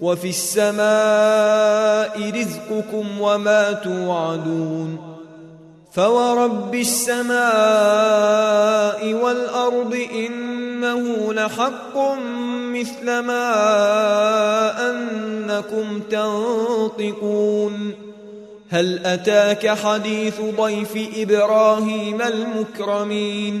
وفي السماء رزقكم وما توعدون فورب السماء والأرض إنه لحق مثل ما أنكم تنطقون هل أتاك حديث ضيف إبراهيم المكرمين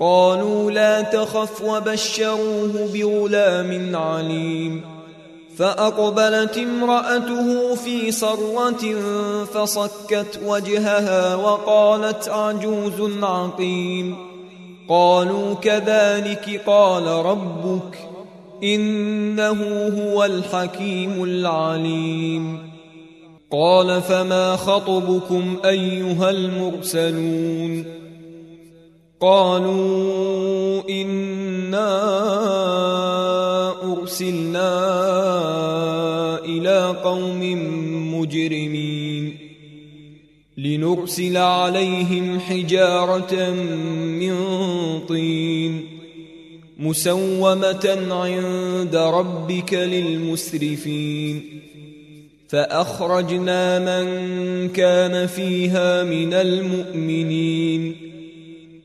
قالوا لا تخف وبشروه بغلام عليم. فأقبلت امرأته في صرة فصكت وجهها وقالت عجوز عقيم. قالوا كذلك قال ربك إنه هو الحكيم العليم. قال فما خطبكم أيها المرسلون؟ قالوا انا ارسلنا إلى قوم مجرمين لنرسل عليهم حجاره من طين مسومه عند ربك للمسرفين فاخرجنا من كان فيها من المؤمنين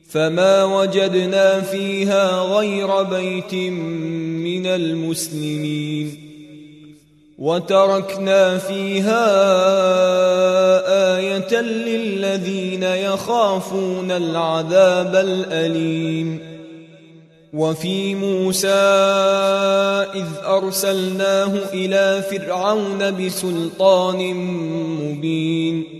فما وجدنا فيها غير بيت من المسلمين. وتركنا فيها آية للذين يخافون العذاب الأليم. وفي موسى إذ أرسلناه إلى فرعون بسلطان مبين.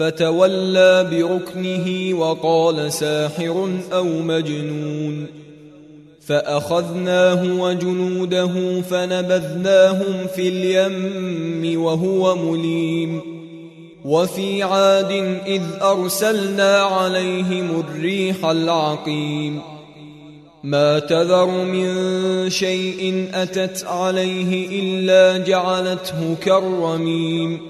فتولى بركنه وقال ساحر أو مجنون. فأخذناه وجنوده فنبذناهم في اليم وهو مليم. وفي عاد إذ أرسلنا عليهم الريح العقيم. ما تذر من شيء أتت عليه إلا جعلته كالرميم.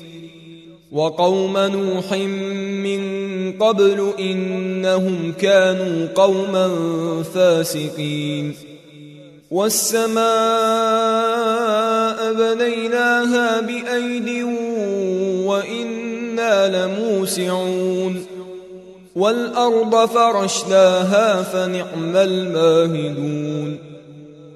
وقوم نوح من قبل إنهم كانوا قوما فاسقين. والسماء بنيناها بأيد وإنا لموسعون. والأرض فرشناها فنعم الماهدون.